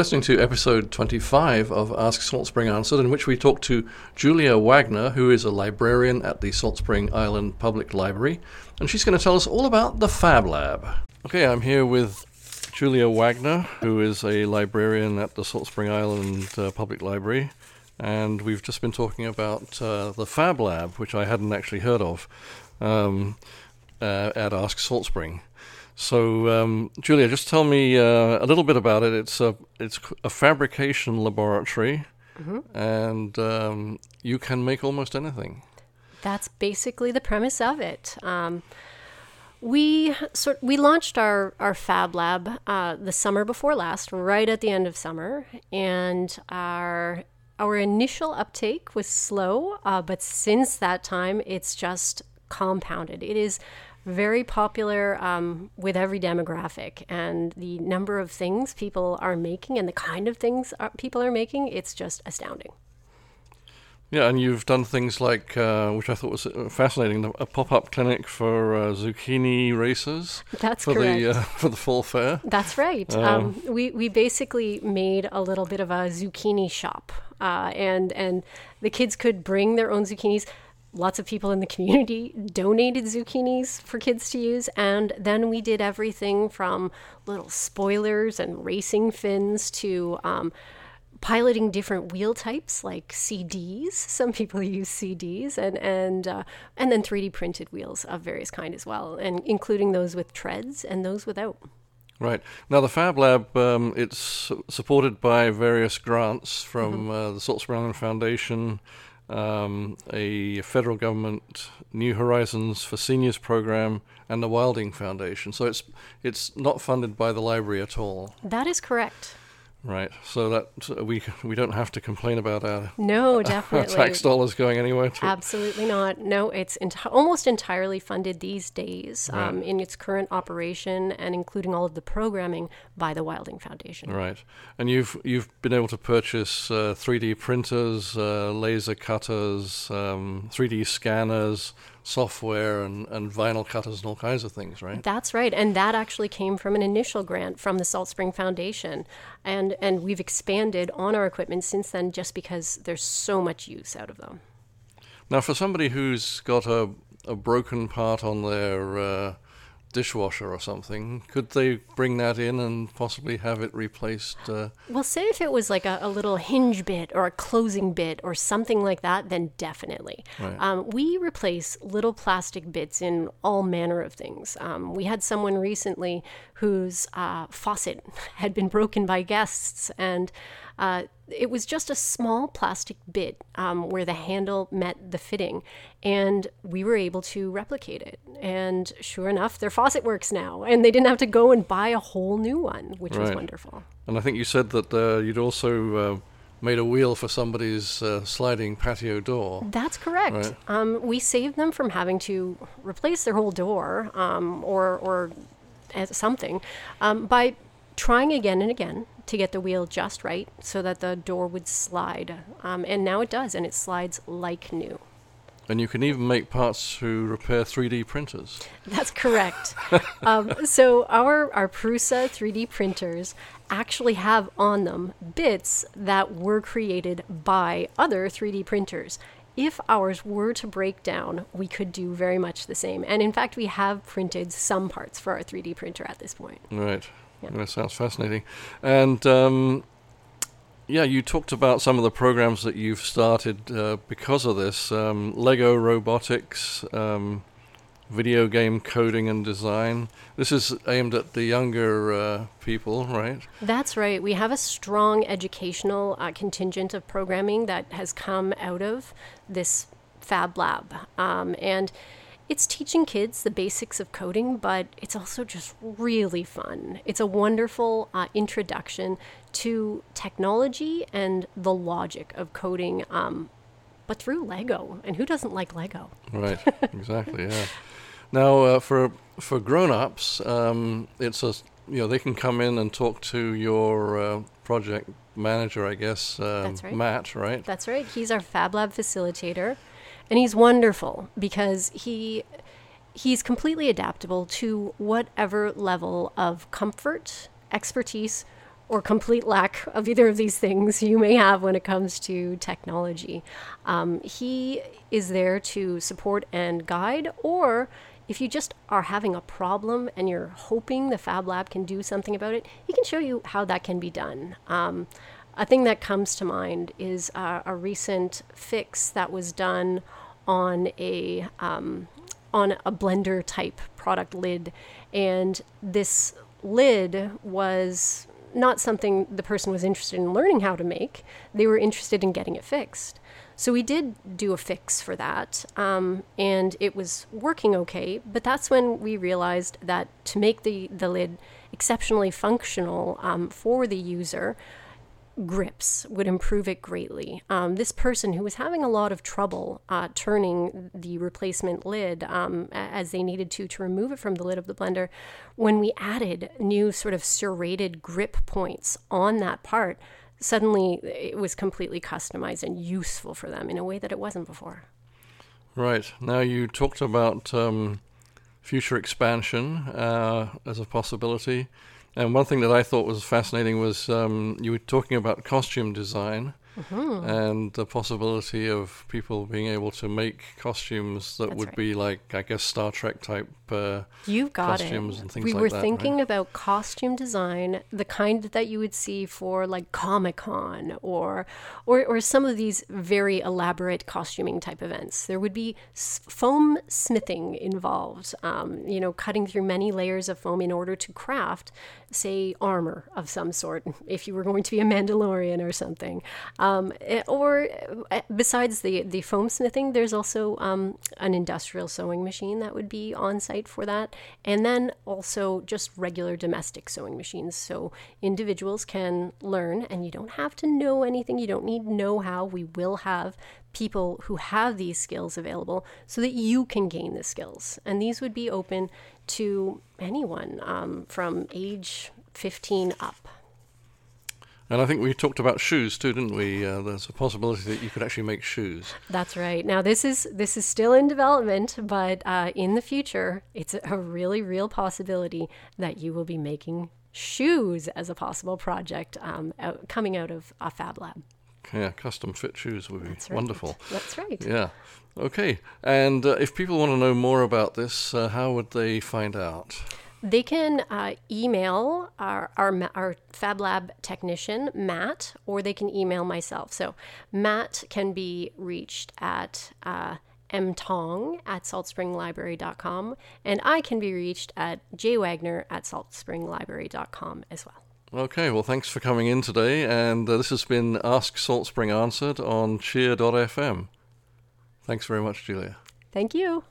listening to episode 25 of Ask Salt Spring Answered, in which we talk to Julia Wagner, who is a librarian at the Salt Spring Island Public Library, and she's going to tell us all about the Fab Lab. Okay, I'm here with Julia Wagner, who is a librarian at the Salt Spring Island uh, Public Library, and we've just been talking about uh, the Fab Lab, which I hadn't actually heard of um, uh, at Ask Salt Spring. So, um, Julia, just tell me uh, a little bit about it. It's a it's a fabrication laboratory, Mm-hmm. and um, you can make almost anything. That's basically the premise of it. Um, we sort we launched our our Fab Lab uh, the summer before last, right at the end of summer, and our our initial uptake was slow, uh, but since that time, it's just compounded. It is very popular um, with every demographic, and the number of things people are making and the kind of things uh, people are making, it's just astounding. Yeah, and you've done things like, uh, which I thought was uh, fascinating, a pop-up clinic for uh, zucchini racers That's for correct. the uh, for the fall fair. That's right. Um, we we basically made a little bit of a zucchini shop, uh, and and the kids could bring their own zucchinis. Lots of people in the community donated zucchinis for kids to use, and then we did everything from little spoilers and racing fins to um, piloting different wheel types like CDs. Some people use CDs, and and uh, and then 3D printed wheels of various kind as well, and including those with treads and those without. Right now, the Fab Lab um, it's supported by various grants from Mm-hmm. uh, the Salt Island Foundation, um, a federal government New Horizons for Seniors program, and the Wilding Foundation. So it's it's not funded by the library at all. That is correct. Right. So that we we don't have to complain about our, No, our definitely. tax dollars going anywhere. To, Absolutely not. No, it's enti- almost entirely funded these days um, in its current operation and including all of the programming by the Wilding Foundation. Right, and you've you've been able to purchase uh, 3D printers, uh, laser cutters, um, 3D scanners, software, and, and vinyl cutters, and all kinds of things, right? That's right, and that actually came from an initial grant from the Salt Spring Foundation, and and we've expanded on our equipment since then, just because there's so much use out of them. Now, for somebody who's got a a broken part on their uh, dishwasher or something, could they bring that in and possibly have it replaced? Uh, Well, say if it was like a, a little hinge bit or a closing bit or something like that, then definitely. Um, we replace little plastic bits in all manner of things. Um, we had someone recently whose uh, faucet had been broken by guests, and uh, it was just a small plastic bit um, where the handle met the fitting, and we were able to replicate it. And sure enough, their faucet works now, and they didn't have to go and buy a whole new one, which was wonderful. and I think you said that uh, you'd also uh, made a wheel for somebody's uh, sliding patio door. That's correct. Right. Um, we saved them from having to replace their whole door um, or, or something um, by trying again and again to get the wheel just right so that the door would slide. Um, and now it does, and it slides like new. And you can even make parts to repair 3D printers. That's correct. um, so our our Prusa 3D printers actually have on them bits that were created by other 3D printers. If ours were to break down, we could do very much the same. And in fact, we have printed some parts for our 3D printer at this point. Right. Yeah. That sounds fascinating. And um, yeah, you talked about some of the programs that you've started uh, because of this um, Lego robotics, um, video game coding and design. This is aimed at the younger uh, people, right? That's right. We have a strong educational uh, contingent of programming that has come out of this Fab Lab. Um, and it's teaching kids the basics of coding, but it's also just really fun. It's a wonderful uh, introduction to technology and the logic of coding, um, but through Lego. And who doesn't like Lego? Right, exactly. Yeah. Now, uh, for for grown-ups, um, it's a you know they can come in and talk to your uh, project manager, I guess, um, That's right. Matt, right? That's right. He's our Fab Lab facilitator, and he's wonderful because he he's completely adaptable to whatever level of comfort, expertise, or complete lack of either of these things you may have when it comes to technology. Um, he is there to support and guide, or if you just are having a problem and you're hoping the Fab Lab can do something about it, he can show you how that can be done. Um, a thing that comes to mind is uh, a recent fix that was done on a um, on a blender type product lid, and this lid was not something the person was interested in learning how to make. They were interested in getting it fixed. So we did do a fix for that, um, and it was working okay. But that's when we realized that to make the, the lid exceptionally functional um, for the user, grips would improve it greatly. Um, this person who was having a lot of trouble uh, turning the replacement lid um, as they needed to to remove it from the lid of the blender, when we added new sort of serrated grip points on that part, suddenly it was completely customized and useful for them in a way that it wasn't before. Right. Now you talked about um, future expansion uh, as a possibility. And one thing that I thought was fascinating was um, you were talking about costume design mm-hmm. and the possibility of people being able to make costumes that That's would right. be like, I guess, Star Trek type uh, You've got costumes it. and things we like were thinking right? about costume design, the kind that you would see for like Comic Con or, or or some of these very elaborate costuming type events. There would be foam smithing involved. Um, you know, cutting through many layers of foam in order to craft, say, armor of some sort. If you were going to be a Mandalorian or something, um, eh, or eh, besides the the foam smithing, there's also um, an industrial sewing machine that would be on site for that, and then also just regular domestic sewing machines. So individuals can learn, and you don't have to know anything. You don't need know how. We will have people who have these skills available so that you can gain the skills, and these would be open to anyone um, from age 15 up. And I think we talked about shoes too, didn't we? Uh, there's a possibility that you could actually make shoes. That's right. Now this is this is still in development, but uh, in the future, it's a really real possibility that you will be making shoes as a possible project um, out, coming out of a Fab Lab. Yeah, custom fit shoes would be That's right. wonderful. That's right. Yeah. Okay. And uh, if people want to know more about this, uh, how would they find out? They can uh, email our, our our Fab Lab technician Matt, or they can email myself. So Matt can be reached at uh, mtong at saltspringlibrary.com, and I can be reached at jwagner at saltspringlibrary.com as well. Okay, well, thanks for coming in today. And uh, this has been Ask Salt Spring Answered on cheer.fm. Thanks very much, Julia. Thank you.